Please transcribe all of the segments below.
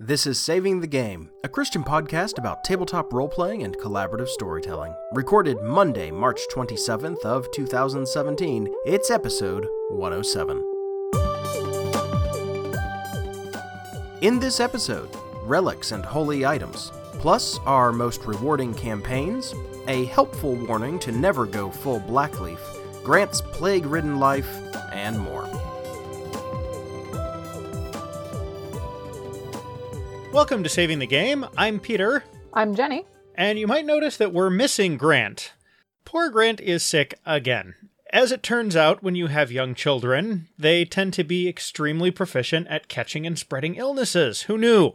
This is Saving the Game, a Christian podcast about tabletop role-playing and collaborative storytelling. Recorded Monday, March 27th of 2017. It's episode 107. In this episode, relics and holy items, plus our most rewarding campaigns, a helpful warning to never go full Blackleaf, Grant's plague-ridden life, and more. Welcome to Saving the Game. I'm Peter, I'm Jenny. and you might notice that we're missing Grant. Poor Grant is sick again. As it turns out, when you have young children, they tend to be extremely proficient at catching and spreading illnesses. Who knew?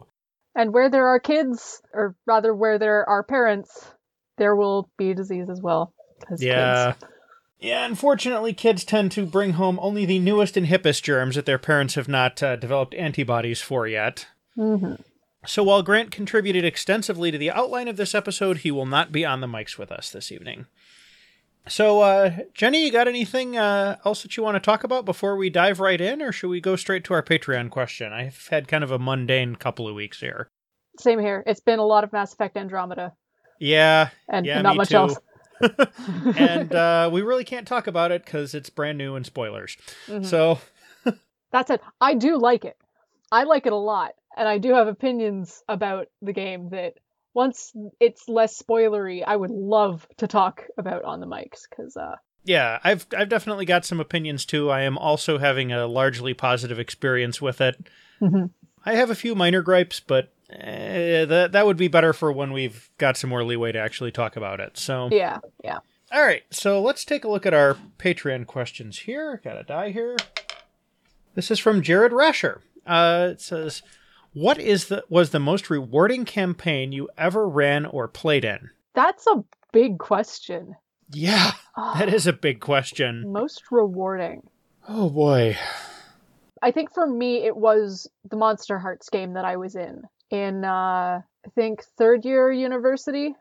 And where there are kids, or rather where there are parents, there will be disease as well. Yeah. kids. Yeah, unfortunately, kids tend to bring home only the newest and hippest germs that their parents have not uh, developed antibodies for yet. Mhm. So while Grant contributed extensively to the outline of this episode, he will not be on the mics with us this evening. So, uh, Jenny, you got anything uh, else that you want to talk about before we dive right in, or should we go straight to our Patreon question? I've had kind of a mundane couple of weeks here. Same here. It's been a lot of Mass Effect Andromeda Yeah, and, Yeah, and not much too. else. and uh, we really can't talk about it because it's brand new and spoilers. Mhm. So, that's it. I do like it. I like it a lot, and I do have opinions about the game that once it's less spoilery, I would love to talk about on the mics because uh, yeah, I've I've definitely got some opinions too. I am also having a largely positive experience with it. Mhm. I have a few minor gripes, but eh, that that would be better for when we've got some more leeway to actually talk about it. So, yeah, yeah. all right, so let's take a look at our Patreon questions here. Got a die here. This is from Jared Rasher. Uh, it says, "What is the was the most rewarding campaign you ever ran or played in?" That's a big question. Yeah, that is a big question. most rewarding. Oh boy. I think for me it was the Monsterhearts game that I was in in uh, I think third year university,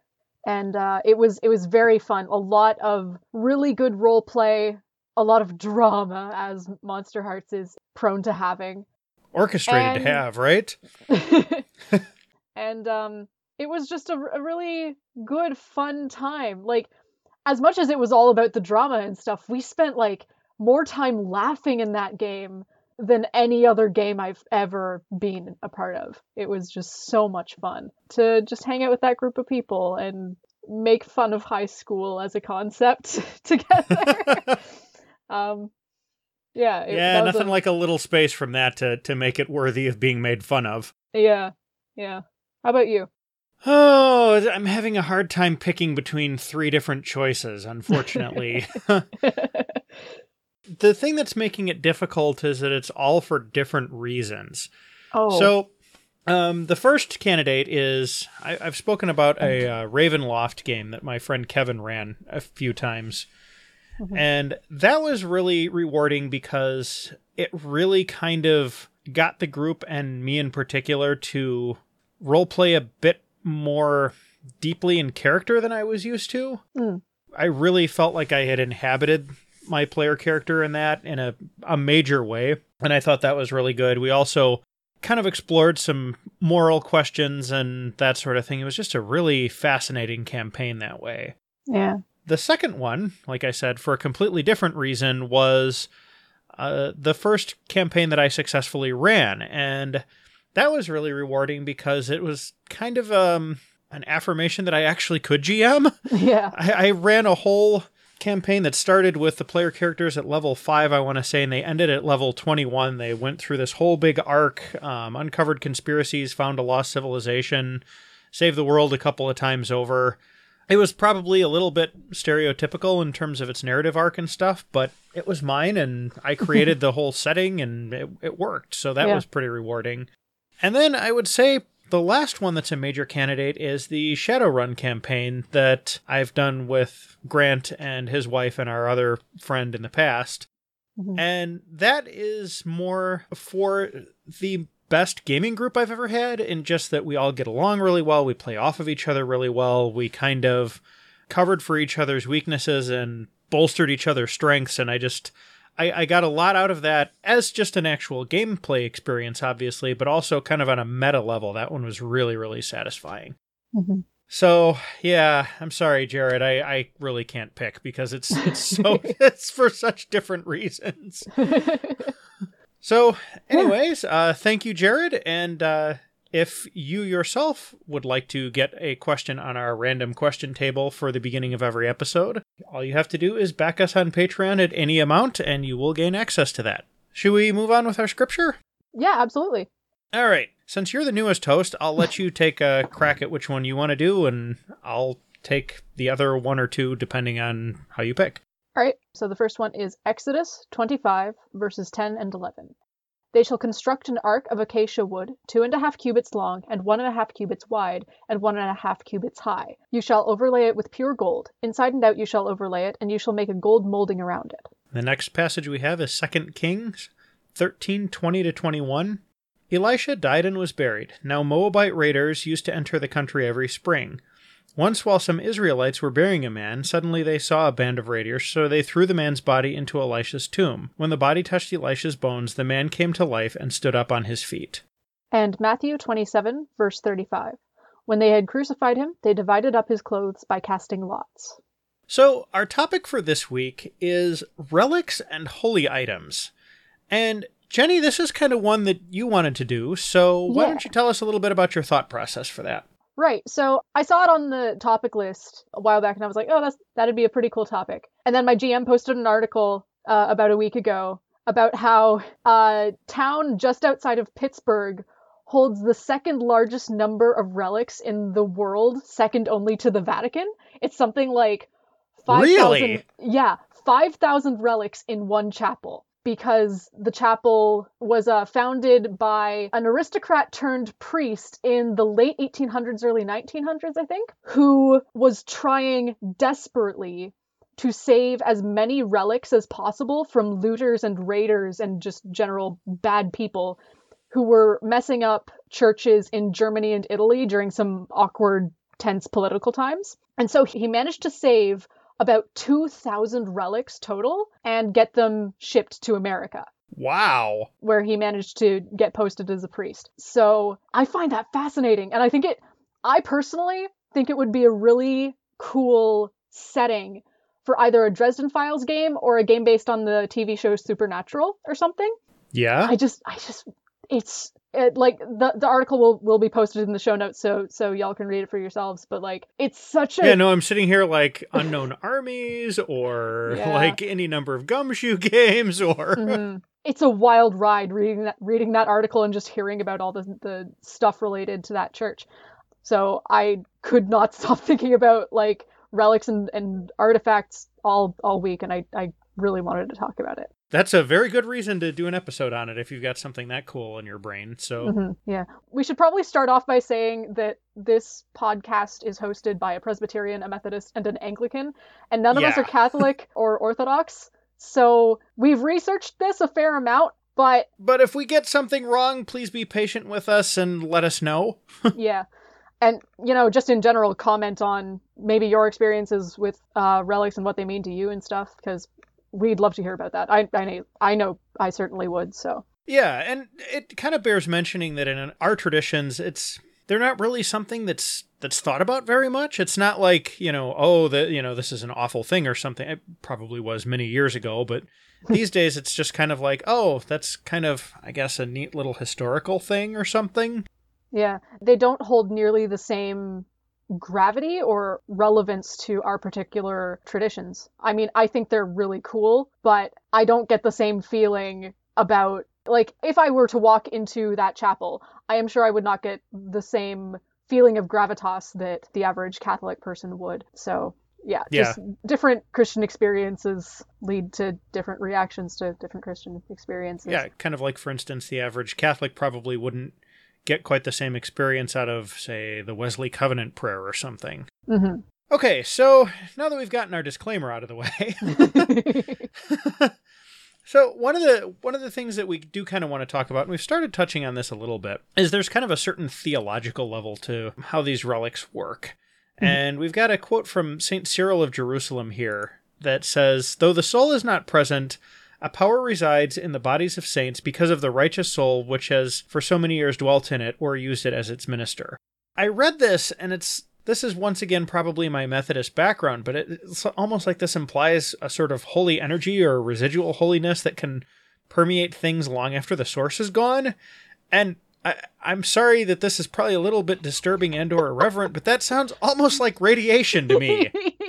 and uh, it was it was very fun. A lot of really good role play, a lot of drama as Monsterhearts is prone to having, Orchestrated And- to have, right? and um, it was just a, a really good fun time. Like as much as it was all about the drama and stuff, we spent like more time laughing in that game than any other game I've ever been a part of. It was just so much fun to just hang out with that group of people and make fun of high school as a concept together. um, yeah, it- yeah, nothing a- like a little space from that to, to make it worthy of being made fun of. yeah, yeah. How about you? Oh, I'm having a hard time picking between three different choices, unfortunately. the thing that's making it difficult is that it's all for different reasons. oh, So, um, the first candidate is I, I've spoken about a uh, Ravenloft game that my friend Kevin ran a few times, Mhm. and that was really rewarding because it really kind of got the group and me in particular to role play a bit more deeply in character than I was used to. Mm. I really felt like I had inhabited my player character in that in a, a major way. And I thought that was really good. We also kind of explored some moral questions and that sort of thing. It was just a really fascinating campaign that way. yeah. The second one, like I said, for a completely different reason, was uh, the first campaign that I successfully ran. And that was really rewarding because it was kind of um, an affirmation that I actually could GM. Yeah. I, I ran a whole campaign that started with the player characters at level 5 i want to say and they ended at level 21 they went through this whole big arc um, uncovered conspiracies found a lost civilization saved the world a couple of times over it was probably a little bit stereotypical in terms of its narrative arc and stuff but it was mine and i created the whole setting and it, it worked so that Yeah. was pretty rewarding and then i would say the last one that's a major candidate is the Shadowrun campaign that I've done with Grant and his wife and our other friend in the past. Mhm. And that is more for the best gaming group I've ever had, in just that we all get along really well, we play off of each other really well, we kind of covered for each other's weaknesses and bolstered each other's strengths, and I just I, I got a lot out of that as just an actual gameplay experience, obviously, but also kind of on a meta level. That one was really, really satisfying. Mm-hmm. So yeah, I'm sorry, Jared. I, I really can't pick because it's it's so it's for such different reasons. So, anyways, uh, thank you, Jared. And uh, if you yourself would like to get a question on our random question table for the beginning of every episode, all you have to do is back us on Patreon at any amount, and you will gain access to that. Should we move on with our scripture? Yeah, absolutely. All right. Since you're the newest host, I'll let you take a crack at which one you want to do, and I'll take the other one or two depending on how you pick. All right, so the first one is Exodus 25, verses 10 and 11. They shall construct an ark of acacia wood, two and a half cubits long, and one and a half cubits wide, and one and a half cubits high. You shall overlay it with pure gold. Inside and out you shall overlay it, and you shall make a gold molding around it. The next passage we have is 2 Kings 13 20 to 21. Elisha died and was buried. Now Moabite raiders used to enter the country every spring. Once, while some Israelites were burying a man, suddenly they saw a band of raiders, so they threw the man's body into Elisha's tomb. When the body touched Elisha's bones, the man came to life and stood up on his feet. And Matthew 27, verse 35. When they had crucified him, they divided up his clothes by casting lots. So, our topic for this week is relics and holy items. And Jenny, this is kind of one that you wanted to do, so why Yeah. don't you tell us a little bit about your thought process for that? Right. So I saw it on the topic list a while back, and I was like, "Oh, that's that'd be a pretty cool topic." And then my GM posted an article uh, about a week ago about how a town just outside of Pittsburgh holds the second largest number of relics in the world, second only to the Vatican. It's something like five thousand. Really? Yeah, five thousand relics in one chapel. Because the chapel was uh, founded by an aristocrat turned priest in the late 1800s, early 1900s, I think, who was trying desperately to save as many relics as possible from looters and raiders and just general bad people who were messing up churches in Germany and Italy during some awkward, tense political times. And so he managed to save about 2,000 relics total and get them shipped to America Wow. where he managed to get posted as a priest. So I find that fascinating. And I think it, I personally think it would be a really cool setting for either a Dresden Files game or a game based on the TV show Supernatural or something. Yeah. I just, I just, it's it, like the the article will will be posted in the show notes, so so y'all can read it for yourselves. But like, it's such a Yeah, no, I'm sitting here like unknown armies or Yeah. like any number of gumshoe games or Mhm. It's a wild ride reading that reading that article and just hearing about all the the stuff related to that church. So I could not stop thinking about like relics and, and artifacts all all week, and I I really wanted to talk about it. That's a very good reason to do an episode on it if you've got something that cool in your brain. So Mhm, Yeah, we should probably start off by saying that this podcast is hosted by a Presbyterian, a Methodist, and an Anglican, and none of us are Catholic or Orthodox. So we've researched this a fair amount, but But if we get something wrong, please be patient with us and let us know. yeah and you know just in general comment on maybe your experiences with uh, relics and what they mean to you and stuff because we'd love to hear about that I, I know i know i certainly would so Yeah, and it kind of bears mentioning that in our traditions, it's they're not really something that's that's thought about very much. It's not like you know, oh, the you know, this is an awful thing or something. It probably was many years ago, but these days it's just kind of like, oh, that's kind of, I guess, a neat little historical thing or something. yeah they don't hold nearly the same gravity or relevance to our particular traditions. I mean i think they're really cool but i don't get the same feeling about like if i were to walk into that chapel i am sure i would not get the same feeling of gravitas that the average catholic person would. So yeah Yeah. just different christian experiences lead to different reactions to different christian experiences. Yeah, kind of like, for instance, the average Catholic probably wouldn't get quite the same experience out of, say, the Wesley Covenant prayer or something. hmm Okay, so now that we've gotten our disclaimer out of the way, so one of the one of the things that we do kind of want to talk about, and we've started touching on this a little bit, is there's kind of a certain theological level to how these relics work. And we've got a quote from St. Cyril of Jerusalem here that says, Though the soul is not present, A power resides in the bodies of saints because of the righteous soul which has for so many years dwelt in it or used it as its minister. I read this and it's this is once again probably my Methodist background, but it's almost like this implies a sort of holy energy or residual holiness that can permeate things long after the source is gone. And I, am sorry that this is probably a little bit disturbing and or irreverent, but that sounds almost like radiation to me.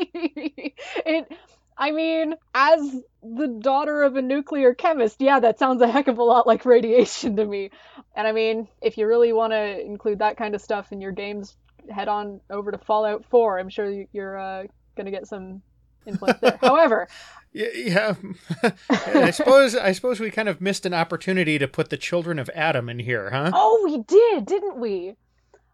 I mean, as the daughter of a nuclear chemist, yeah, that sounds a heck of a lot like radiation to me. And I mean, if you really want to include that kind of stuff in your games, head on over to Fallout 4. I'm sure you're uh, going to get some influence there. However, yeah, I suppose I suppose we kind of missed an opportunity to put the children of Atom in here, huh? Oh, we did, didn't we?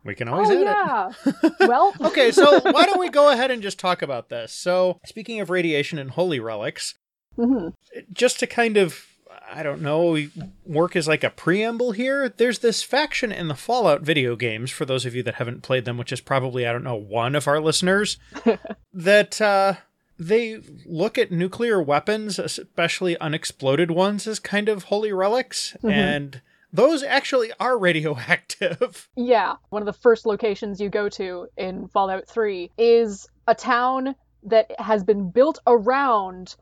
We can always oh, yeah. well, okay, so why don't we go ahead and just talk about this? So, speaking of radiation and holy relics, mm-hmm. just to kind of I don't know, work as like a preamble here. There's this faction in the Fallout video games, for those of you that haven't played them, which is probably, I don't know, one of our listeners, that uh, they look at nuclear weapons, especially unexploded ones, as kind of holy relics. Mm-hmm. And those actually are radioactive. Yeah. One of the first locations you go to in Fallout 3 is a town that has been built around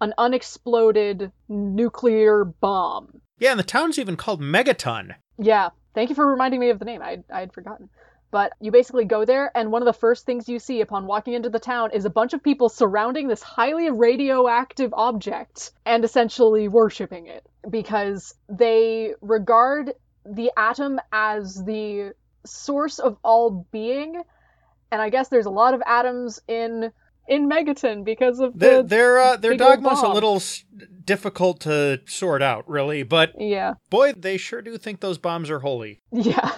an unexploded nuclear bomb. Yeah, and the town's even called Megaton. Yeah. Thank you for reminding me of the name. I I had forgotten. But you basically go there, and one of the first things you see upon walking into the town is a bunch of people surrounding this highly radioactive object and essentially worshiping it because they regard the atom as the source of all being. And I guess there's a lot of atoms in in Megaton because of the their uh, their dogma's a little difficult to sort out, really. But yeah, boy, they sure do think those bombs are holy. Yeah,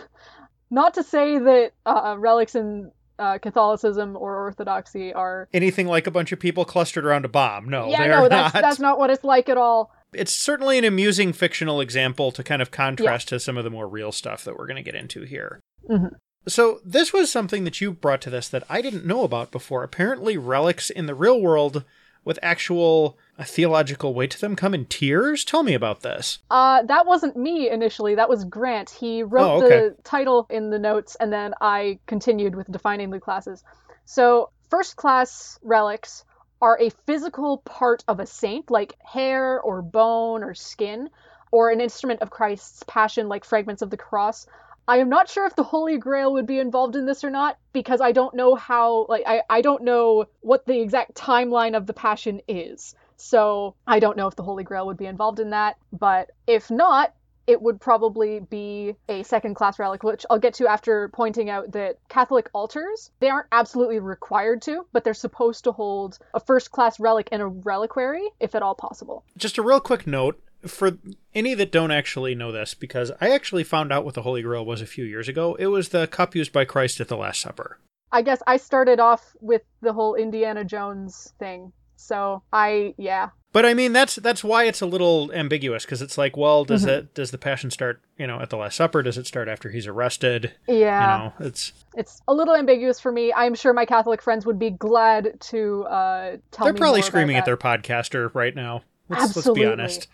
not to say that uh, relics in uh, Catholicism or Orthodoxy are anything like a bunch of people clustered around a bomb. No, yeah, no, that's not. that's not what it's like at all. It's certainly an amusing fictional example to kind of contrast yeah. to some of the more real stuff that we're going to get into here. Mm-hmm. So, this was something that you brought to this that I didn't know about before. Apparently, relics in the real world with actual a theological weight to them come in tiers? Tell me about this. Uh, that wasn't me initially. That was Grant. He wrote oh, okay. the title in the notes, and then I continued with defining the classes. So, first class relics are a physical part of a saint, like hair or bone or skin, or an instrument of Christ's passion, like fragments of the cross. I am not sure if the Holy Grail would be involved in this or not because I don't know how like I, I don't know what the exact timeline of the passion is. So I don't know if the Holy Grail would be involved in that, but if not, it would probably be a second class relic, which I'll get to after pointing out that Catholic altars, they aren't absolutely required to, but they're supposed to hold a first class relic in a reliquary, if at all possible. Just a real quick note for any that don't actually know this, because I actually found out what the Holy Grail was a few years ago. It was the cup used by Christ at the Last Supper. I guess I started off with the whole Indiana Jones thing. So I, yeah. But I mean, that's that's why it's a little ambiguous because it's like, well, does mm-hmm. it does the passion start, you know, at the Last Supper? Does it start after he's arrested? Yeah, you know, it's it's a little ambiguous for me. I'm sure my Catholic friends would be glad to uh, tell. They're probably screaming at their podcaster right now. Let's, Absolutely. let's be honest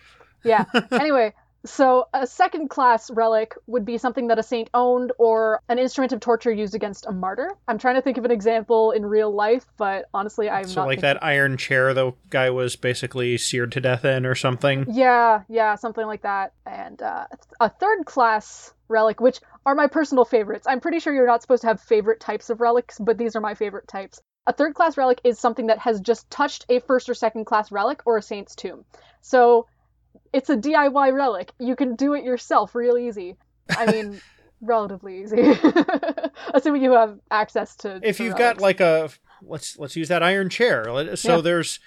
yeah. Anyway, so a second class relic would be something that a saint owned or an instrument of torture used against a martyr. I'm trying to think of an example in real life, but honestly, I'm so not. like thinking... that iron chair the guy was basically seared to death in, or something. Yeah, yeah, something like that. And uh, a third class relic, which are my personal favorites. I'm pretty sure you're not supposed to have favorite types of relics, but these are my favorite types. A third class relic is something that has just touched a first or second class relic or a saint's tomb. So it's a DIY relic. You can do it yourself real easy. I mean, relatively easy, assuming you have access to. If you've relics. got like a let's let's use that iron chair. So yeah. there's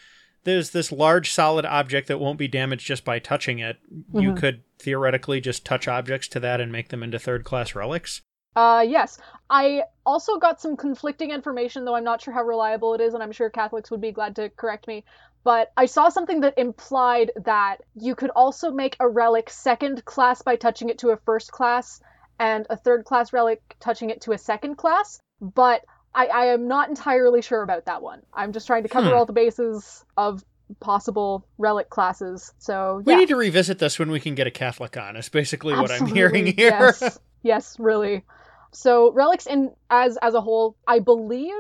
there's this large solid object that won't be damaged just by touching it. Mm-hmm. You could theoretically just touch objects to that and make them into third class relics. Uh, yes. I also got some conflicting information, though I'm not sure how reliable it is, and I'm sure Catholics would be glad to correct me but I saw something that implied that you could also make a relic second class by touching it to a first class, and a third class relic touching it to a second class. But I, I am not entirely sure about that one. I'm just trying to cover hmm. all the bases of possible relic classes. So We need to revisit this when we can get a Catholic on. Is basically what I'm hearing here. Yes, yes, really. So relics in as as a whole, I believe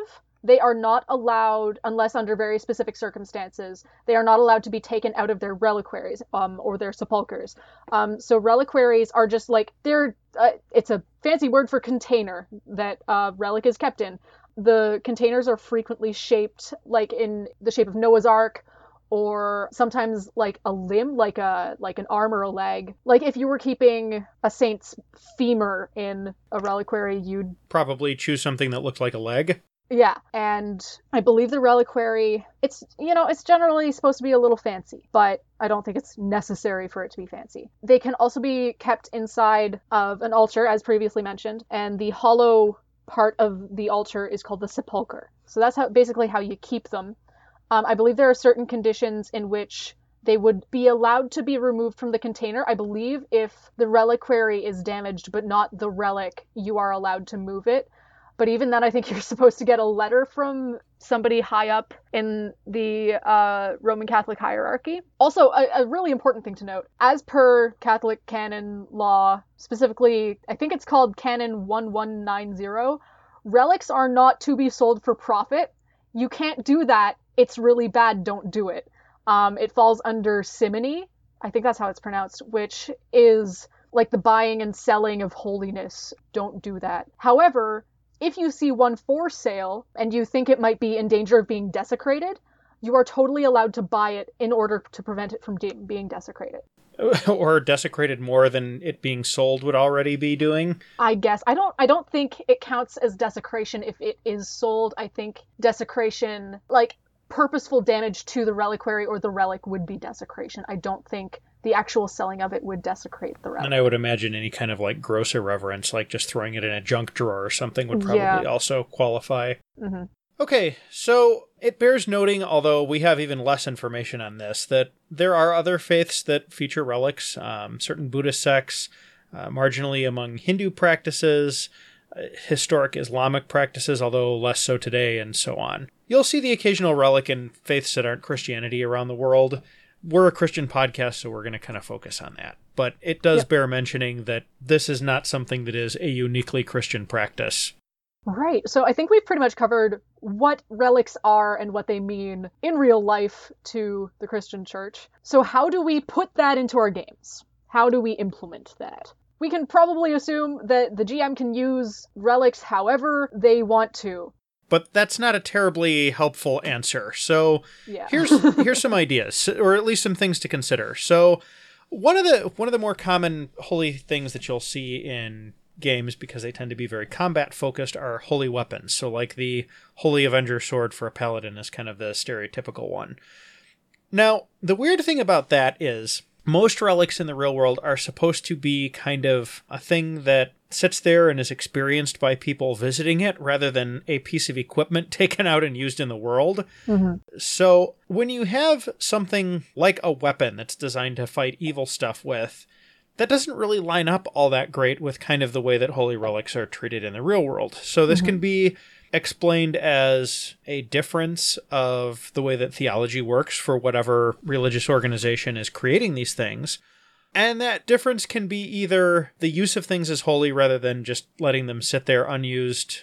they are not allowed unless under very specific circumstances. They are not allowed to be taken out of their reliquaries um, or their sepulchers. Um, so reliquaries are just like they're uh, it's a fancy word for container that uh, relic is kept in. The containers are frequently shaped like in the shape of Noah's Ark or sometimes like a limb like a like an arm or a leg like if you were keeping a saint's femur in a reliquary you'd Probably choose something that looked like a leg. Yeah and i believe the reliquary it's you know it's generally supposed to be a little fancy but i don't think it's necessary for it to be fancy they can also be kept inside of an altar as previously mentioned and the hollow part of the altar is called the sepulcher so that's how basically how you keep them um, I believe there are certain conditions in which they would be allowed to be removed from the container. I believe if the reliquary is damaged but not the relic, you are allowed to move it. But even then, I think you're supposed to get a letter from somebody high up in the uh, Roman Catholic hierarchy. Also, a, a really important thing to note as per Catholic canon law, specifically, I think it's called Canon 1190, relics are not to be sold for profit. You can't do that it's really bad, don't do it. Um, it falls under simony, I think that's how it's pronounced, which is like the buying and selling of holiness. Don't do that. However, if you see one for sale and you think it might be in danger of being desecrated, you are totally allowed to buy it in order to prevent it from de- being desecrated. or desecrated more than it being sold would already be doing. I guess I don't I don't think it counts as desecration if it is sold. I think desecration like purposeful damage to the reliquary or the relic would be desecration. I don't think the actual selling of it would desecrate the relic. And I would imagine any kind of like gross irreverence, like just throwing it in a junk drawer or something, would probably Yeah. also qualify. hmm Okay, so it bears noting, although we have even less information on this, that there are other faiths that feature relics, um, certain Buddhist sects, uh, marginally among Hindu practices, uh, historic Islamic practices, although less so today, and so on. You'll see the occasional relic in faiths that aren't Christianity around the world. We're a Christian podcast, so we're going to kind of focus on that. But it does Yep. bear mentioning that this is not something that is a uniquely Christian practice. Right. So I think we've pretty much covered what relics are and what they mean in real life to the Christian church. So how do we put that into our games? How do we implement that? We can probably assume that the GM can use relics however they want to. But that's not a terribly helpful answer. So Yeah. here's here's some ideas or at least some things to consider so one of the one of the more common holy things that you'll see in games because they tend to be very combat focused are holy weapons so like the holy avenger sword for a paladin is kind of the stereotypical one now the weird thing about that is most relics in the real world are supposed to be kind of a thing that sits there and is experienced by people visiting it rather than a piece of equipment taken out and used in the world Mhm. so, when you have something like a weapon that's designed to fight evil stuff with, that doesn't really line up all that great with kind of the way that holy relics are treated in the real world. So, this can be explained as a difference of the way that theology works for whatever religious organization is creating these things. And that difference can be either the use of things as holy rather than just letting them sit there unused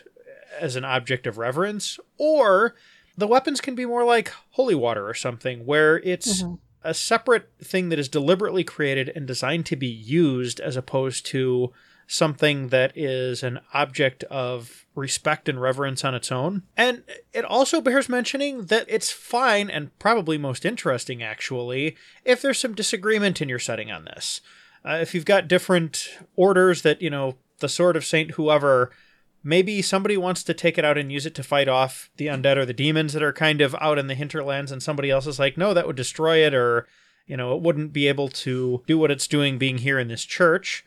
as an object of reverence, or the weapons can be more like holy water or something, where it's Mhm. a separate thing that is deliberately created and designed to be used as opposed to something that is an object of respect and reverence on its own. And it also bears mentioning that it's fine and probably most interesting, actually, if there's some disagreement in your setting on this. Uh, if you've got different orders that, you know, the Sword of Saint whoever maybe somebody wants to take it out and use it to fight off the undead or the demons that are kind of out in the hinterlands and somebody else is like no that would destroy it or you know it wouldn't be able to do what it's doing being here in this church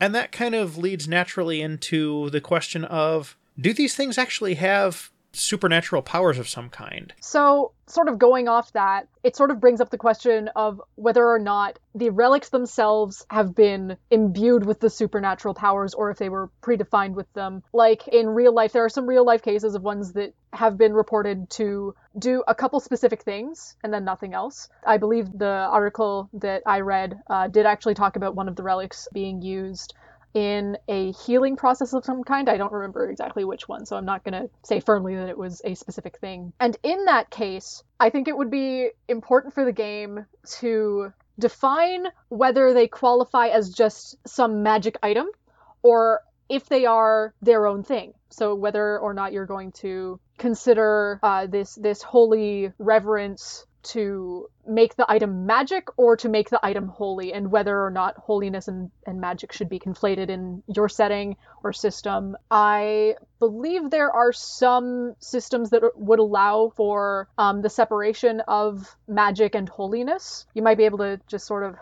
and that kind of leads naturally into the question of do these things actually have supernatural powers of some kind. So, sort of going off that, it sort of brings up the question of whether or not the relics themselves have been imbued with the supernatural powers or if they were predefined with them. Like in real life, there are some real life cases of ones that have been reported to do a couple specific things and then nothing else. I believe the article that I read uh, did actually talk about one of the relics being used in a healing process of some kind. I don't remember exactly which one, so I'm not going to say firmly that it was a specific thing. And in that case, I think it would be important for the game to define whether they qualify as just some magic item or if they are their own thing. So whether or not you're going to consider uh, this this holy reverence to make the item magic or to make the item holy, and whether or not holiness and, and magic should be conflated in your setting or system. I believe there are some systems that would allow for um, the separation of magic and holiness. You might be able to just sort of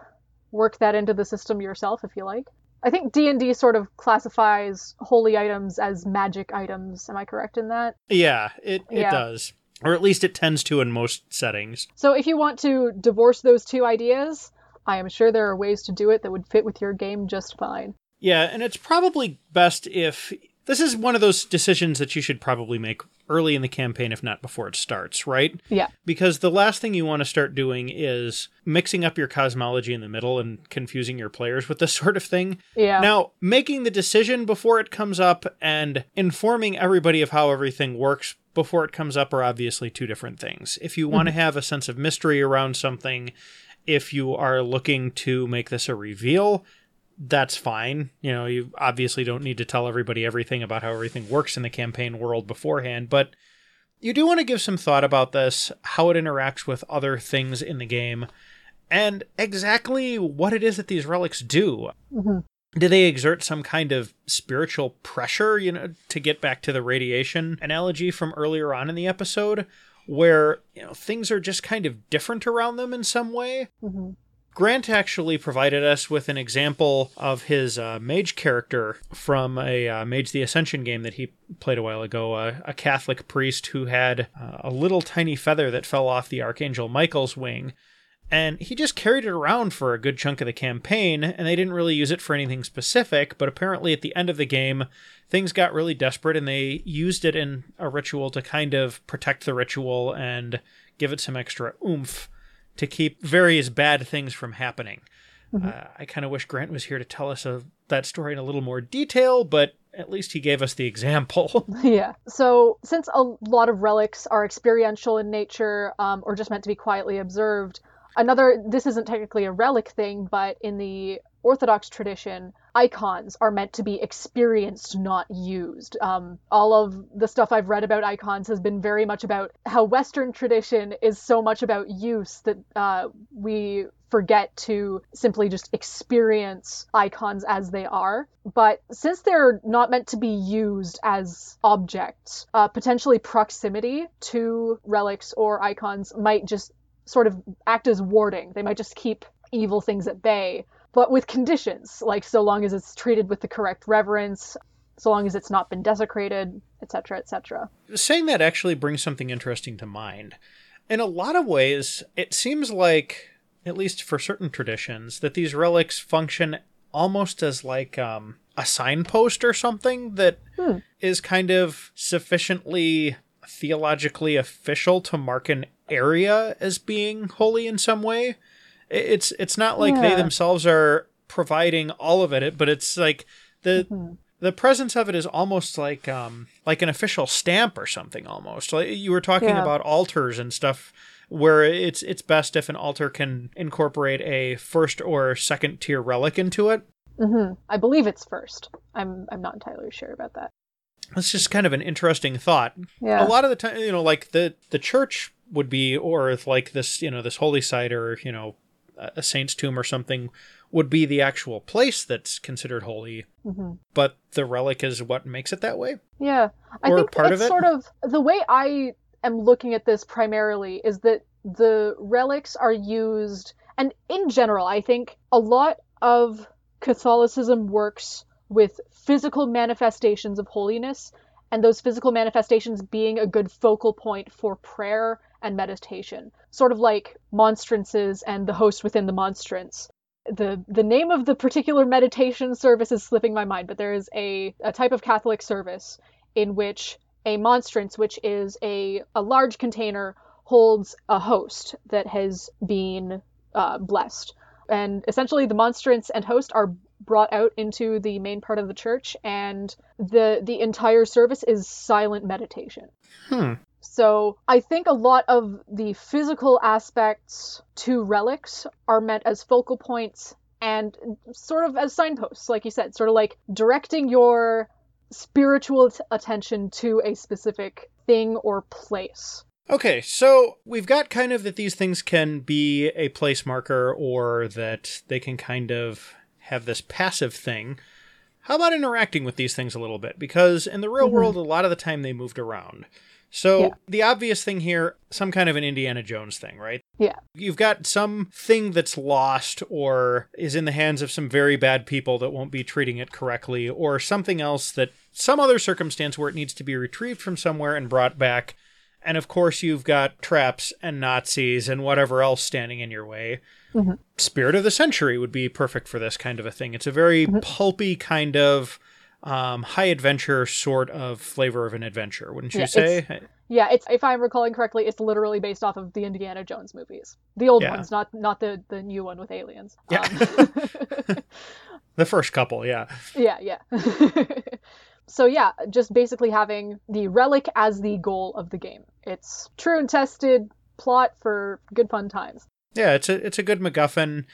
work that into the system yourself if you like. I think D&D sort of classifies holy items as magic items. Am I correct in that? Yeah, it, it yeah. does or at least it tends to in most settings. So if you want to divorce those two ideas, I am sure there are ways to do it that would fit with your game just fine. Yeah, and it's probably best if this is one of those decisions that you should probably make early in the campaign, if not before it starts, right? Yeah. Because the last thing you want to start doing is mixing up your cosmology in the middle and confusing your players with this sort of thing. Yeah. Now, making the decision before it comes up and informing everybody of how everything works before it comes up are obviously two different things. If you want to mm-hmm. have a sense of mystery around something, if you are looking to make this a reveal, that's fine. You know, you obviously don't need to tell everybody everything about how everything works in the campaign world beforehand, but you do want to give some thought about this, how it interacts with other things in the game, and exactly what it is that these relics do. Mm-hmm. Do they exert some kind of spiritual pressure, you know, to get back to the radiation analogy from earlier on in the episode, where, you know, things are just kind of different around them in some way? Mm-hmm. Grant actually provided us with an example of his uh, mage character from a uh, Mage the Ascension game that he played a while ago. Uh, a Catholic priest who had uh, a little tiny feather that fell off the Archangel Michael's wing. And he just carried it around for a good chunk of the campaign, and they didn't really use it for anything specific. But apparently, at the end of the game, things got really desperate, and they used it in a ritual to kind of protect the ritual and give it some extra oomph to keep various bad things from happening. Mm-hmm. Uh, I kind of wish Grant was here to tell us of that story in a little more detail, but at least he gave us the example. yeah. So, since a lot of relics are experiential in nature um, or just meant to be quietly observed, another, this isn't technically a relic thing, but in the Orthodox tradition, icons are meant to be experienced, not used. Um, all of the stuff I've read about icons has been very much about how Western tradition is so much about use that uh, we forget to simply just experience icons as they are. But since they're not meant to be used as objects, uh, potentially proximity to relics or icons might just sort of act as warding. They might just keep evil things at bay but with conditions, like so long as it's treated with the correct reverence, so long as it's not been desecrated, etc., etc. Saying that actually brings something interesting to mind. In a lot of ways, it seems like, at least for certain traditions, that these relics function almost as like um, a signpost or something that hmm. is kind of sufficiently theologically official to mark an area as being holy in some way it's it's not like yeah. they themselves are providing all of it, but it's like the mm-hmm. the presence of it is almost like um like an official stamp or something almost. Like you were talking yeah. about altars and stuff where it's it's best if an altar can incorporate a first or second tier relic into it. Mm-hmm. I believe it's first. I'm I'm not entirely sure about that. That's just kind of an interesting thought. Yeah. A lot of the time, you know, like the the church would be, or if like this, you know, this holy site, or you know, a saint's tomb or something would be the actual place that's considered holy, mm-hmm. but the relic is what makes it that way. Yeah, I or think part it's of it. sort of the way I am looking at this primarily is that the relics are used, and in general, I think a lot of Catholicism works with physical manifestations of holiness and those physical manifestations being a good focal point for prayer and meditation, sort of like monstrances and the host within the monstrance. The the name of the particular meditation service is slipping my mind, but there is a, a type of Catholic service in which a monstrance, which is a, a large container, holds a host that has been uh, blessed. And essentially, the monstrance and host are brought out into the main part of the church, and the the entire service is silent meditation. Hmm. So I think a lot of the physical aspects to relics are meant as focal points and sort of as signposts, like you said, sort of like directing your spiritual t- attention to a specific thing or place. Okay, so we've got kind of that these things can be a place marker or that they can kind of have this passive thing. How about interacting with these things a little bit? Because in the real Mm-hmm. world, a lot of the time they moved around. So Yeah. the obvious thing here, some kind of an Indiana Jones thing, right? Yeah. You've got some thing that's lost or is in the hands of some very bad people that won't be treating it correctly, or something else that some other circumstance where it needs to be retrieved from somewhere and brought back. And of course, you've got traps and Nazis and whatever else standing in your way. Mhm. Spirit of the Century would be perfect for this kind of a thing. It's a very pulpy kind of um, high adventure sort of flavor of an adventure, wouldn't you Yeah, say? Yeah, it's if I'm recalling correctly, it's literally based off of the Indiana Jones movies, the old Yeah. ones, not not the the new one with aliens. Yeah. Um, The first couple, yeah. yeah, yeah. so yeah, just basically having the relic as the goal of the game. It's true and tested plot for good fun times. Yeah, it's a it's a good MacGuffin,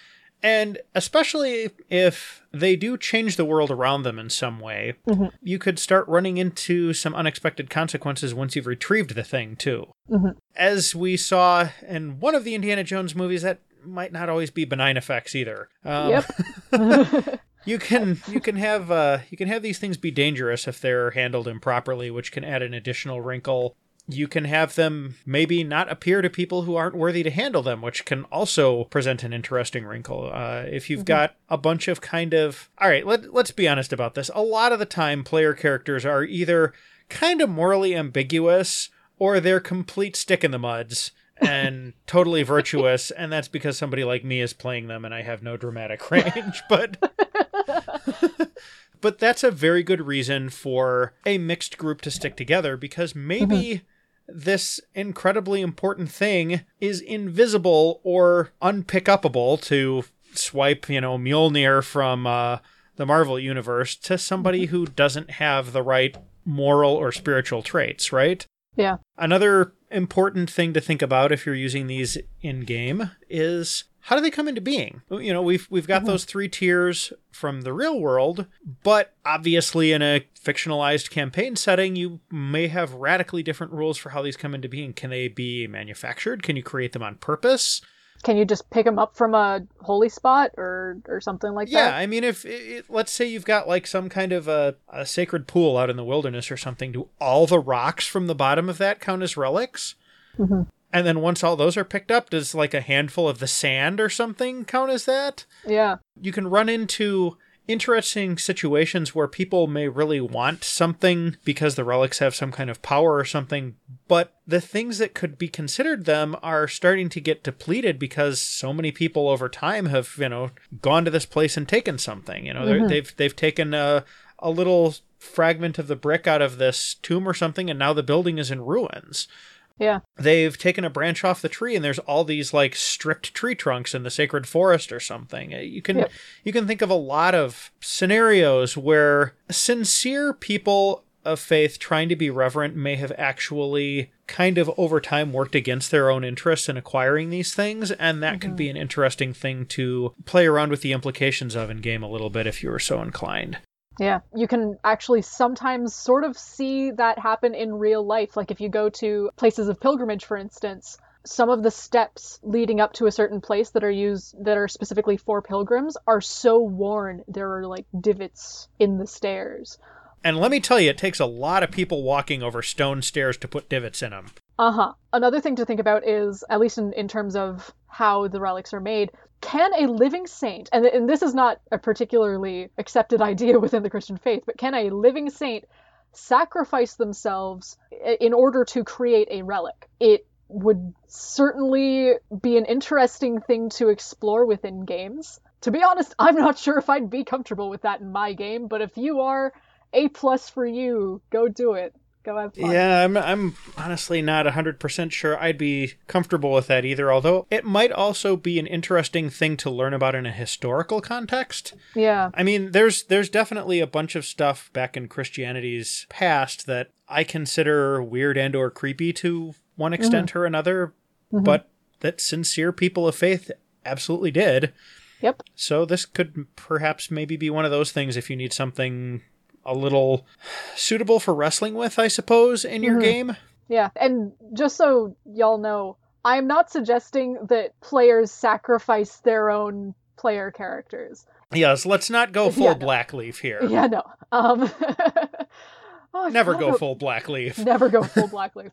and especially if they do change the world around them in some way, Mhm. you could start running into some unexpected consequences once you've retrieved the thing too. Mhm. As we saw in one of the Indiana Jones movies, that might not always be benign effects either. Um, Yep. you can you can have uh, you can have these things be dangerous if they're handled improperly, which can add an additional wrinkle. You can have them maybe not appear to people who aren't worthy to handle them, which can also present an interesting wrinkle. Uh, if you've got a bunch of kind of all right, let let's be honest about this. A lot of the time, player characters are either kind of morally ambiguous or they're complete stick in the muds and totally virtuous and that's because somebody like me is playing them and I have no dramatic range but but that's a very good reason for a mixed group to stick together because maybe this incredibly important thing is invisible or unpickupable to swipe, you know, Mjolnir from uh, the Marvel universe to somebody who doesn't have the right moral or spiritual traits, right? yeah. Another important thing to think about if you're using these in game is how do they come into being? You know, we've we've got those three tiers from the real world, but obviously in a fictionalized campaign setting, you may have radically different rules for how these come into being. Can they be manufactured? Can you create them on purpose? Can you just pick them up from a holy spot or or something like Yeah, that? Yeah, I mean, if it, let's say you've got like some kind of a, a sacred pool out in the wilderness or something, do all the rocks from the bottom of that count as relics? Mhm. And then once all those are picked up, does like a handful of the sand or something count as that? Yeah. You can run into interesting situations where people may really want something because the relics have some kind of power or something, but the things that could be considered them are starting to get depleted because so many people over time have, you know, gone to this place and taken something. You know, they're mm-hmm. they've they've taken a a little fragment of the brick out of this tomb or something, and now the building is in ruins Yeah. they've taken a branch off the tree and there's all these like stripped tree trunks in the sacred forest or something Uh, you can Yep. you can think of a lot of scenarios where sincere people of faith trying to be reverent may have actually kind of over time worked against their own interests in acquiring these things and that could be an interesting thing to play around with the implications of in game a little bit if you were so inclined Yeah, you can actually sometimes sort of see that happen in real life. Like if you go to places of pilgrimage, for instance, some of the steps leading up to a certain place that are used that are specifically for pilgrims are so worn there are like divots in the stairs. and let me tell you it takes a lot of people walking over stone stairs to put divots in them Uh-huh. Another thing to think about is, at least in, in terms of how the relics are made, can a living saint, and, and this is not a particularly accepted idea within the Christian faith, but can a living saint sacrifice themselves in order to create a relic. It would certainly be an interesting thing to explore within games. To be honest, I'm not sure if I'd be comfortable with that in my game, but if you are, A plus for you, go do it. Go have fun. Yeah, I'm, I'm honestly not 100% sure I'd be comfortable with that either, although it might also be an interesting thing to learn about in a historical context. Yeah. I mean, there's there's definitely a bunch of stuff back in Christianity's past that I consider weird and or creepy to one mm-hmm. extent or another, mm-hmm. but that sincere people of faith absolutely did. Yep. So this could perhaps maybe be one of those things if you need something a little suitable for wrestling with, I suppose, in your game. Yeah. And just so y'all know, I'm not suggesting that players sacrifice their own player characters. Yes, let's not go full Yeah, no. Blackleaf here. Yeah, no. Um oh, Never go about- full Blackleaf. Never go full Blackleaf.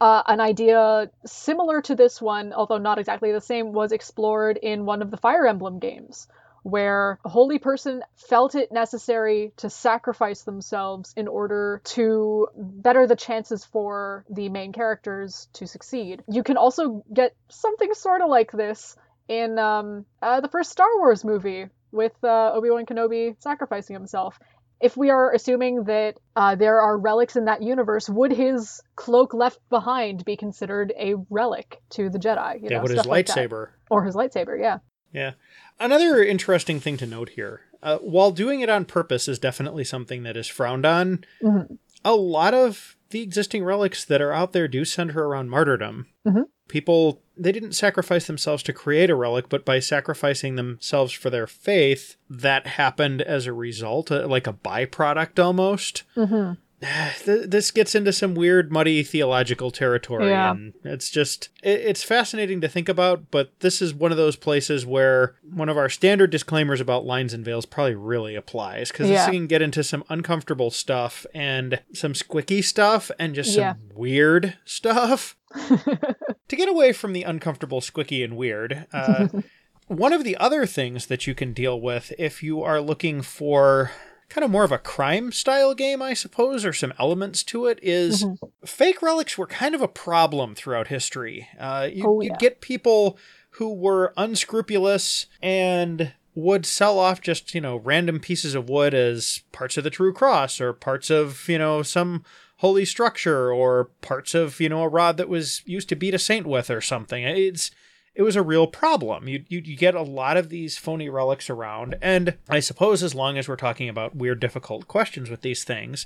Uh, an idea similar to this one, although not exactly the same, was explored in one of the Fire Emblem games, where a holy person felt it necessary to sacrifice themselves in order to better the chances for the main characters to succeed. You can also get something sort of like this in um, uh, the first Star Wars movie with uh, Obi Wan Kenobi sacrificing himself if we are assuming that uh, there are relics in that universe, would his cloak left behind be considered a relic to the Jedi? You Yeah, know, what his stuff like lightsaber. or his lightsaber, yeah. Yeah. Another interesting thing to note here uh, while doing it on purpose is definitely something that is frowned on, Mhm. a lot of the existing relics that are out there do center around martyrdom. Mhm. People, they didn't sacrifice themselves to create a relic, but by sacrificing themselves for their faith, that happened as a result, uh, like a byproduct almost. hmm Th- this gets into some weird muddy theological territory Yeah. and it's just it, it's fascinating to think about but this is one of those places where one of our standard disclaimers about lines and veils probably really applies because Yeah. this can get into some uncomfortable stuff and some squicky stuff and just some Yeah. weird stuff to get away from the uncomfortable squicky and weird uh, one of the other things that you can deal with if you are looking for kind of more of a crime style game, I suppose, or some elements to it, is fake relics were kind of a problem throughout history. Uh, you, Oh, you'd get people who were unscrupulous and would sell off just, you know, random pieces of wood as parts of the true cross or parts of, you know, some holy structure or parts of, you know, a rod that was used to beat a saint with or something. It's it was a real problem. You, you you get a lot of these phony relics around, and I suppose as long as we're talking about weird, difficult questions with these things,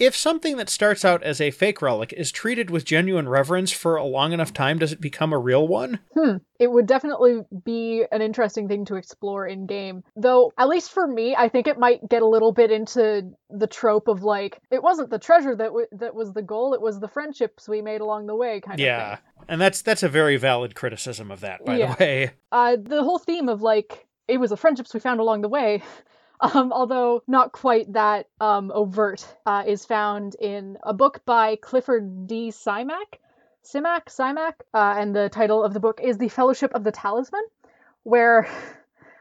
if something that starts out as a fake relic is treated with genuine reverence for a long enough time, does it become a real one? Hmm. It would definitely be an interesting thing to explore in game. Though, at least for me, I think it might get a little bit into the trope of like, it wasn't the treasure that w- that was the goal, it was the friendships we made along the way kind of Yeah, and that's that's a very valid criticism of that, by Yeah. the way. uh, the whole theme of like it was the friendships we found along the way um, although not quite that um, overt uh, is found in a book by clifford d Simak. Simak, Simak, uh, and the title of the book is the fellowship of the talisman where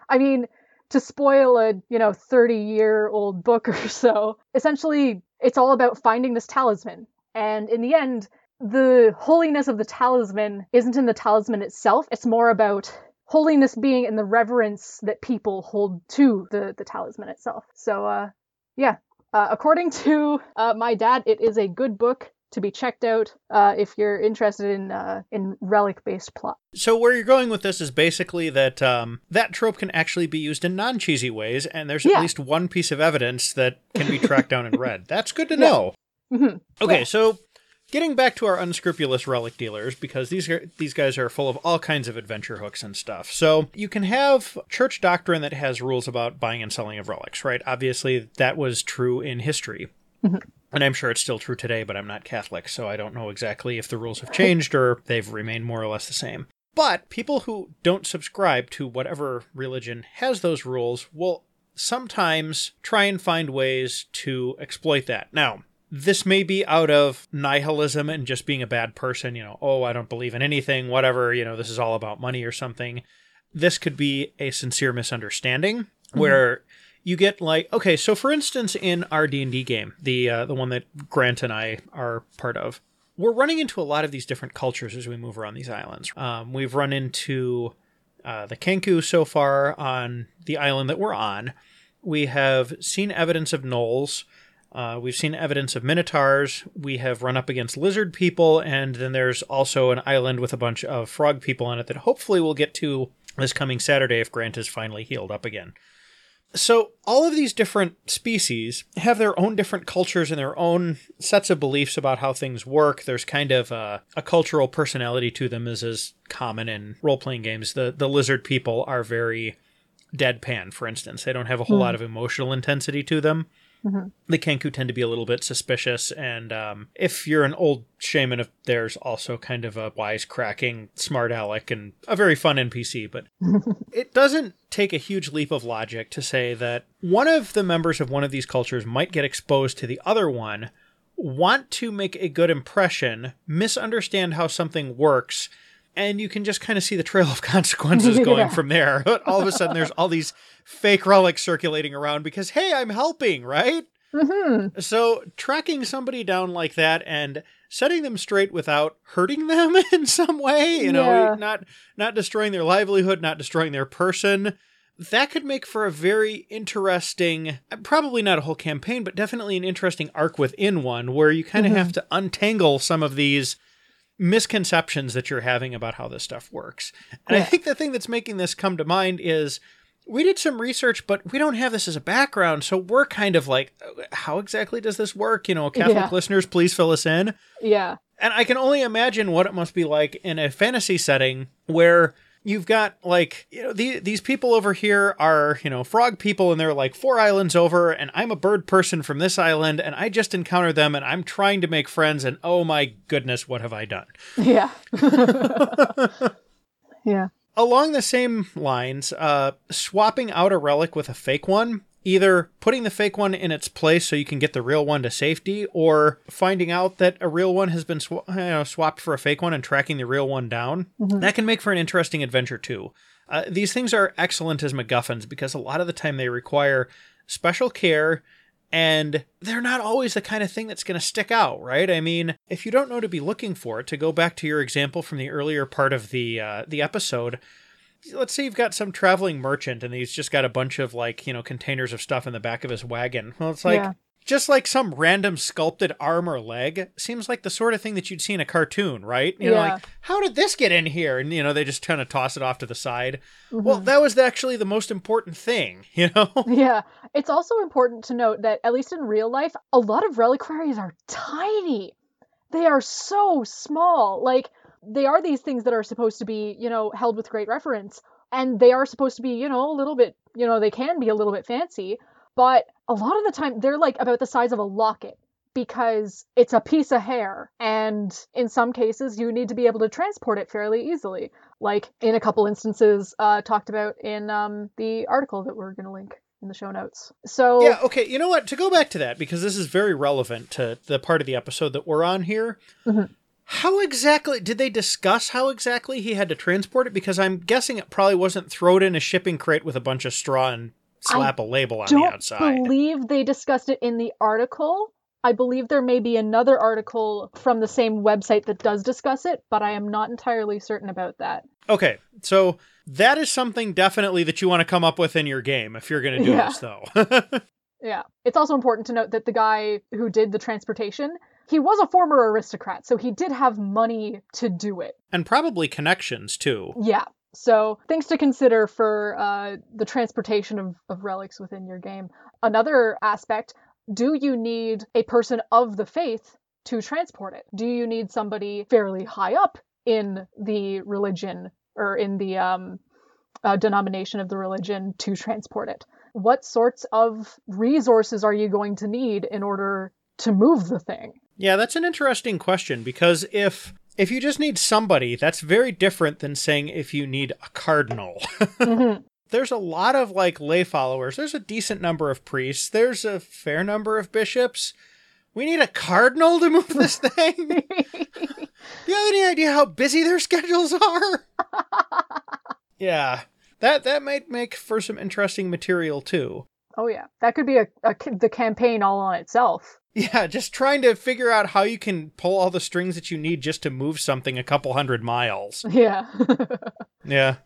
i mean to spoil a you know 30 year old book or so essentially it's all about finding this talisman and in the end the holiness of the talisman isn't in the talisman itself it's more about holiness being in the reverence that people hold to the, the talisman itself. So, uh, yeah, uh, according to uh, my dad, it is a good book to be checked out uh, if you're interested in uh, in relic based plot. So where you're going with this is basically that um, that trope can actually be used in non-cheesy ways, and there's at least one piece of evidence that can be tracked down and read. That's good to know. Mm-hmm. Okay, Yeah. so getting back to our unscrupulous relic dealers, because these are, these guys are full of all kinds of adventure hooks and stuff. So you can have church doctrine that has rules about buying and selling of relics, right? Obviously, that was true in history. Mm-hmm. And I'm sure it's still true today, but I'm not Catholic, so I don't know exactly if the rules have changed or they've remained more or less the same. But people who don't subscribe to whatever religion has those rules will sometimes try and find ways to exploit that. Now, this may be out of nihilism and just being a bad person, you know, oh, I don't believe in anything, whatever, you know, this is all about money or something. This could be a sincere misunderstanding where you get like okay, so for instance, in our D and D game, the uh, the one that Grant and I are part of, we're running into a lot of these different cultures as we move around these islands. Um, we've run into uh, the Kenku so far on the island that we're on. We have seen evidence of gnolls. Uh, we've seen evidence of minotaurs. We have run up against lizard people, and then there's also an island with a bunch of frog people on it that hopefully we'll get to this coming Saturday if Grant is finally healed up again. So, all of these different species have their own different cultures and their own sets of beliefs about how things work. There's kind of a, a cultural personality to them, as is common in role playing games. The, the lizard people are very deadpan, for instance. They don't have a whole mm. lot of emotional intensity to them. Mm-hmm. The Kenku tend to be a little bit suspicious, and um, if you're an old shaman of theirs, also kind of a wisecracking, smart aleck, and a very fun NPC. But it doesn't take a huge leap of logic to say that one of the members of one of these cultures might get exposed to the other one, want to make a good impression, misunderstand how something works, and you can just kind of see the trail of consequences going yeah. from there. all of a sudden, there's all these fake relics circulating around because, hey, I'm helping, right? Mm-hmm. So tracking somebody down like that and setting them straight without hurting them in some way, you know, yeah. not not destroying their livelihood, not destroying their person, that could make for a very interesting, probably not a whole campaign, but definitely an interesting arc within one where you kind of mm-hmm. have to untangle some of these misconceptions that you're having about how this stuff works. And yeah. I think the thing that's making this come to mind is we did some research, but we don't have this as a background. So we're kind of like, how exactly does this work? You know, Catholic yeah. listeners, please fill us in. Yeah. And I can only imagine what it must be like in a fantasy setting where you've got like you know the, these people over here are you know frog people and they're like four islands over and i'm a bird person from this island and i just encountered them and i'm trying to make friends and oh my goodness what have i done? Yeah. Yeah. Along the same lines, uh, swapping out a relic with a fake one, either putting the fake one in its place so you can get the real one to safety, or finding out that a real one has been sw- you know, swapped for a fake one and tracking the real one down. Mm-hmm. That can make for an interesting adventure too. Uh, these things are excellent as MacGuffins because a lot of the time they require special care and they're not always the kind of thing that's going to stick out, right? I mean, if you don't know to be looking for it, to go back to your example from the earlier part of the uh, the episode, let's say you've got some traveling merchant and he's just got a bunch of like you know containers of stuff in the back of his wagon. Well, it's like. Yeah. Just like some random sculpted arm or leg seems like the sort of thing that you'd see in a cartoon, right? You yeah. know, like, how did this get in here? And, you know, they just kind of toss it off to the side. Mm-hmm. Well, that was actually the most important thing, you know? Yeah. It's also important to note that, at least in real life, a lot of reliquaries are tiny. They are so small. Like, they are these things that are supposed to be, you know, held with great reference. And they are supposed to be, you know, a little bit, you know, they can be a little bit fancy. But a lot of the time, they're like about the size of a locket because it's a piece of hair. And in some cases, you need to be able to transport it fairly easily. Like in a couple instances uh, talked about in um, the article that we're going to link in the show notes. So Yeah, okay, you know what? To go back to that because this is very relevant to the part of the episode that we're on here. Mm-hmm. How exactly did they discuss how exactly he had to transport it? Because I'm guessing it probably wasn't thrown in a shipping crate with a bunch of straw and slap I a label on the outside. I believe they discussed it in the article. I believe there may be another article from the same website that does discuss it, but I am not entirely certain about that. Okay, so that is something definitely that you want to come up with in your game if you're going to do yeah. this, though. yeah. It's also important to note that the guy who did the transportation he was a former aristocrat, so he did have money to do it. And probably connections, too. Yeah. So, things to consider for uh, the transportation of, of relics within your game. Another aspect do you need a person of the faith to transport it? Do you need somebody fairly high up in the religion or in the um, uh, denomination of the religion to transport it? What sorts of resources are you going to need in order to move the thing? Yeah, that's an interesting question because if if you just need somebody, that's very different than saying if you need a cardinal. mm-hmm. There's a lot of like lay followers. There's a decent number of priests. There's a fair number of bishops. We need a cardinal to move this thing. Do you have any idea how busy their schedules are? yeah. That that might make for some interesting material too. Oh yeah, that could be a, a the campaign all on itself. Yeah, just trying to figure out how you can pull all the strings that you need just to move something a couple hundred miles. Yeah. yeah.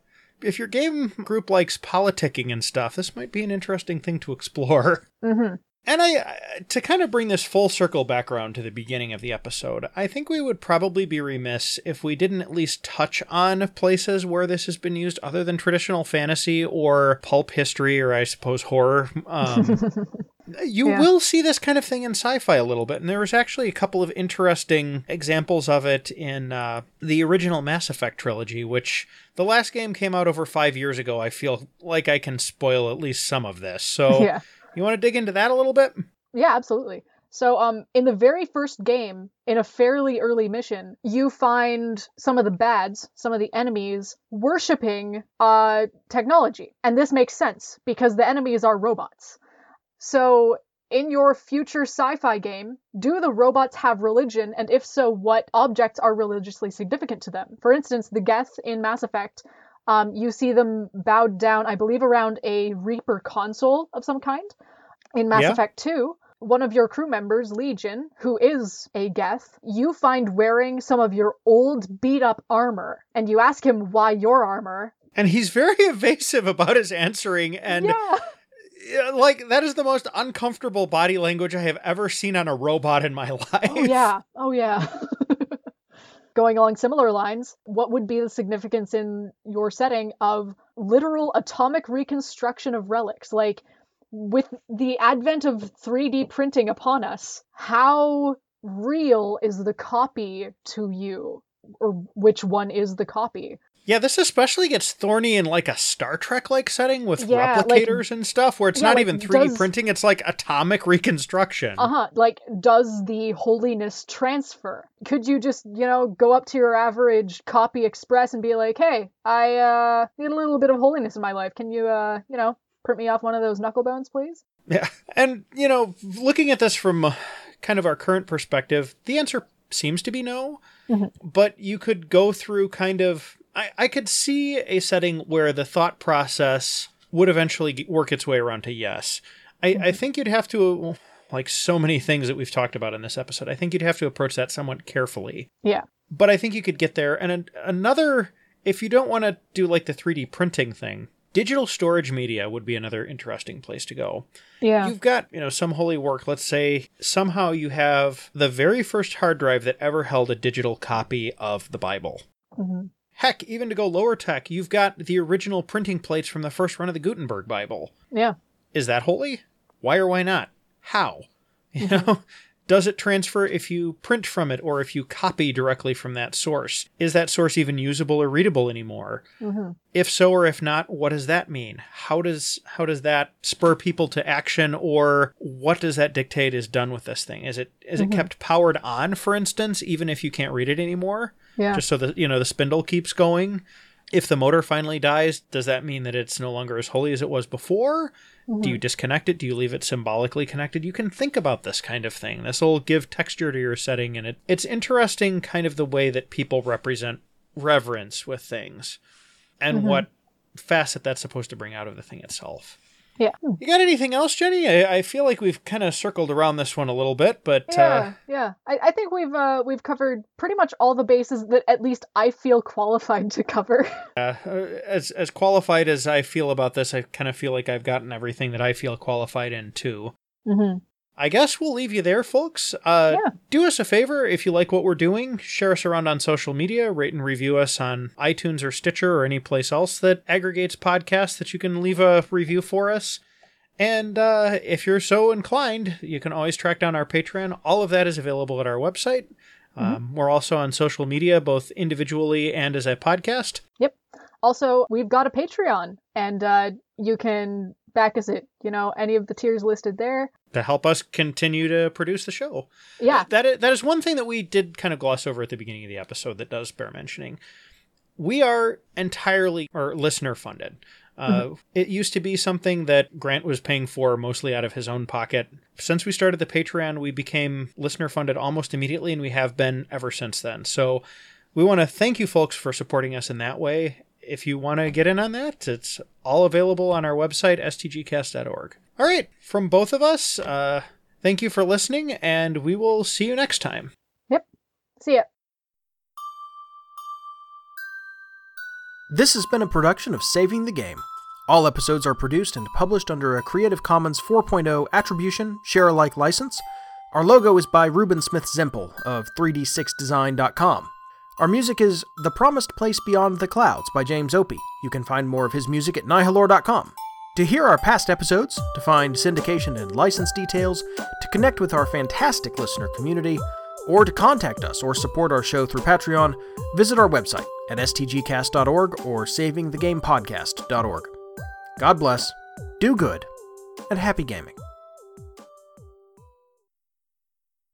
If your game group likes politicking and stuff, this might be an interesting thing to explore. hmm And I, to kind of bring this full circle back around to the beginning of the episode, I think we would probably be remiss if we didn't at least touch on places where this has been used other than traditional fantasy or pulp history or I suppose horror. Um, you Yeah. will see this kind of thing in sci-fi a little bit, and there was actually a couple of interesting examples of it in uh, the original Mass Effect trilogy, which the last game came out over five years ago. I feel like I can spoil at least some of this. So. Yeah. You want to dig into that a little bit? Yeah, absolutely. So, um, in the very first game, in a fairly early mission, you find some of the bads, some of the enemies, worshipping uh, technology. And this makes sense because the enemies are robots. So, in your future sci fi game, do the robots have religion? And if so, what objects are religiously significant to them? For instance, the Geth in Mass Effect, um, you see them bowed down, I believe, around a Reaper console of some kind. In Mass Yeah. Effect 2, one of your crew members, Legion, who is a Geth, you find wearing some of your old beat up armor. And you ask him why your armor. And he's very evasive about his answering, and yeah. Like that is the most uncomfortable body language I have ever seen on a robot in my oh, life. Oh, yeah. Oh, yeah. Going along similar lines, what would be the significance in your setting of literal atomic reconstruction of relics? Like, with the advent of 3D printing upon us, how real is the copy to you? Or which one is the copy? Yeah, this especially gets thorny in like a Star Trek like setting with Yeah, like- replicators and stuff, where it's yeah, not like, even 3D does- printing, it's like atomic reconstruction. Uh huh. Like, does the holiness transfer? Could you just, you know, go up to your average copy express and be like, hey, I uh, need a little bit of holiness in my life. Can you, uh, you know, print me off one of those knuckle bones, please? Yeah. And, you know, looking at this from uh, kind of our current perspective, the answer seems to be no. Mhm. But you could go through kind of. I, I could see a setting where the thought process would eventually work its way around to yes. I, I think you'd have to, like so many things that we've talked about in this episode, I think you'd have to approach that somewhat carefully. Yeah. But I think you could get there. And an, another, if you don't want to do like the 3D printing thing, digital storage media would be another interesting place to go. Yeah. You've got, you know, some holy work. Let's say somehow you have the very first hard drive that ever held a digital copy of the Bible. Mhm. Heck, even to go lower tech, you've got the original printing plates from the first run of the Gutenberg Bible. Yeah. Is that holy? Why or why not? How? You know, does it transfer if you print from it or if you copy directly from that source? Is that source even usable or readable anymore? hmm if so or if not what does that mean how does how does that spur people to action or what does that dictate is done with this thing is it is Mhm. it kept powered on for instance even if you can't read it anymore Yeah. just so that you know the spindle keeps going. If the motor finally dies does that mean that it's no longer as holy as it was before? Do you disconnect it? Do you leave it symbolically connected? You can think about this kind of thing. This will give texture to your setting and it, it's interesting kind of the way that people represent reverence with things and Mhm. what facet that's supposed to bring out of the thing itself Yeah. you got anything else jenny i, I feel like we've kind of circled around this one a little bit but Yeah, uh, yeah. I, I think we've uh, we've covered pretty much all the bases that at least I feel qualified to cover. uh, as as qualified as i feel about this i kind of feel like i've gotten everything that i feel qualified in too mm-hmm. I guess we'll leave you there, folks. Uh, Yeah. Do us a favor if you like what we're doing, share us around on social media, rate and review us on iTunes or Stitcher or any place else that aggregates podcasts that you can leave a review for us. And uh, if you're so inclined, you can always track down our Patreon. All of that is available at our website. Um, we're also on social media, both individually and as a podcast. Yep. Also, we've got a Patreon, and uh, you can back us it. you know any of the tiers listed there. to help us continue to produce the show. Yeah. That is, that is one thing that we did kind of gloss over at the beginning of the episode that does bear mentioning. We are entirely or listener funded. Uh, It used to be something that Grant was paying for mostly out of his own pocket. Since we started the Patreon, we became listener funded almost immediately, and we have been ever since then. So we want to thank you folks for supporting us in that way. If you want to get in on that, it's all available on our website, stgcast.org. All right, from both of us, uh, thank you for listening, and we will see you next time. Yep. See ya. This has been a production of Saving the Game. All episodes are produced and published under a Creative Commons 4.0 Attribution, Share Alike license. Our logo is by Ruben Smith Zempel of 3d6design.com. Our music is The Promised Place Beyond the Clouds by James Opie. You can find more of his music at nihilore.com. To hear our past episodes, to find syndication and license details, to connect with our fantastic listener community, or to contact us or support our show through Patreon, visit our website at stgcast.org or savingthegamepodcast.org. God bless, do good, and happy gaming.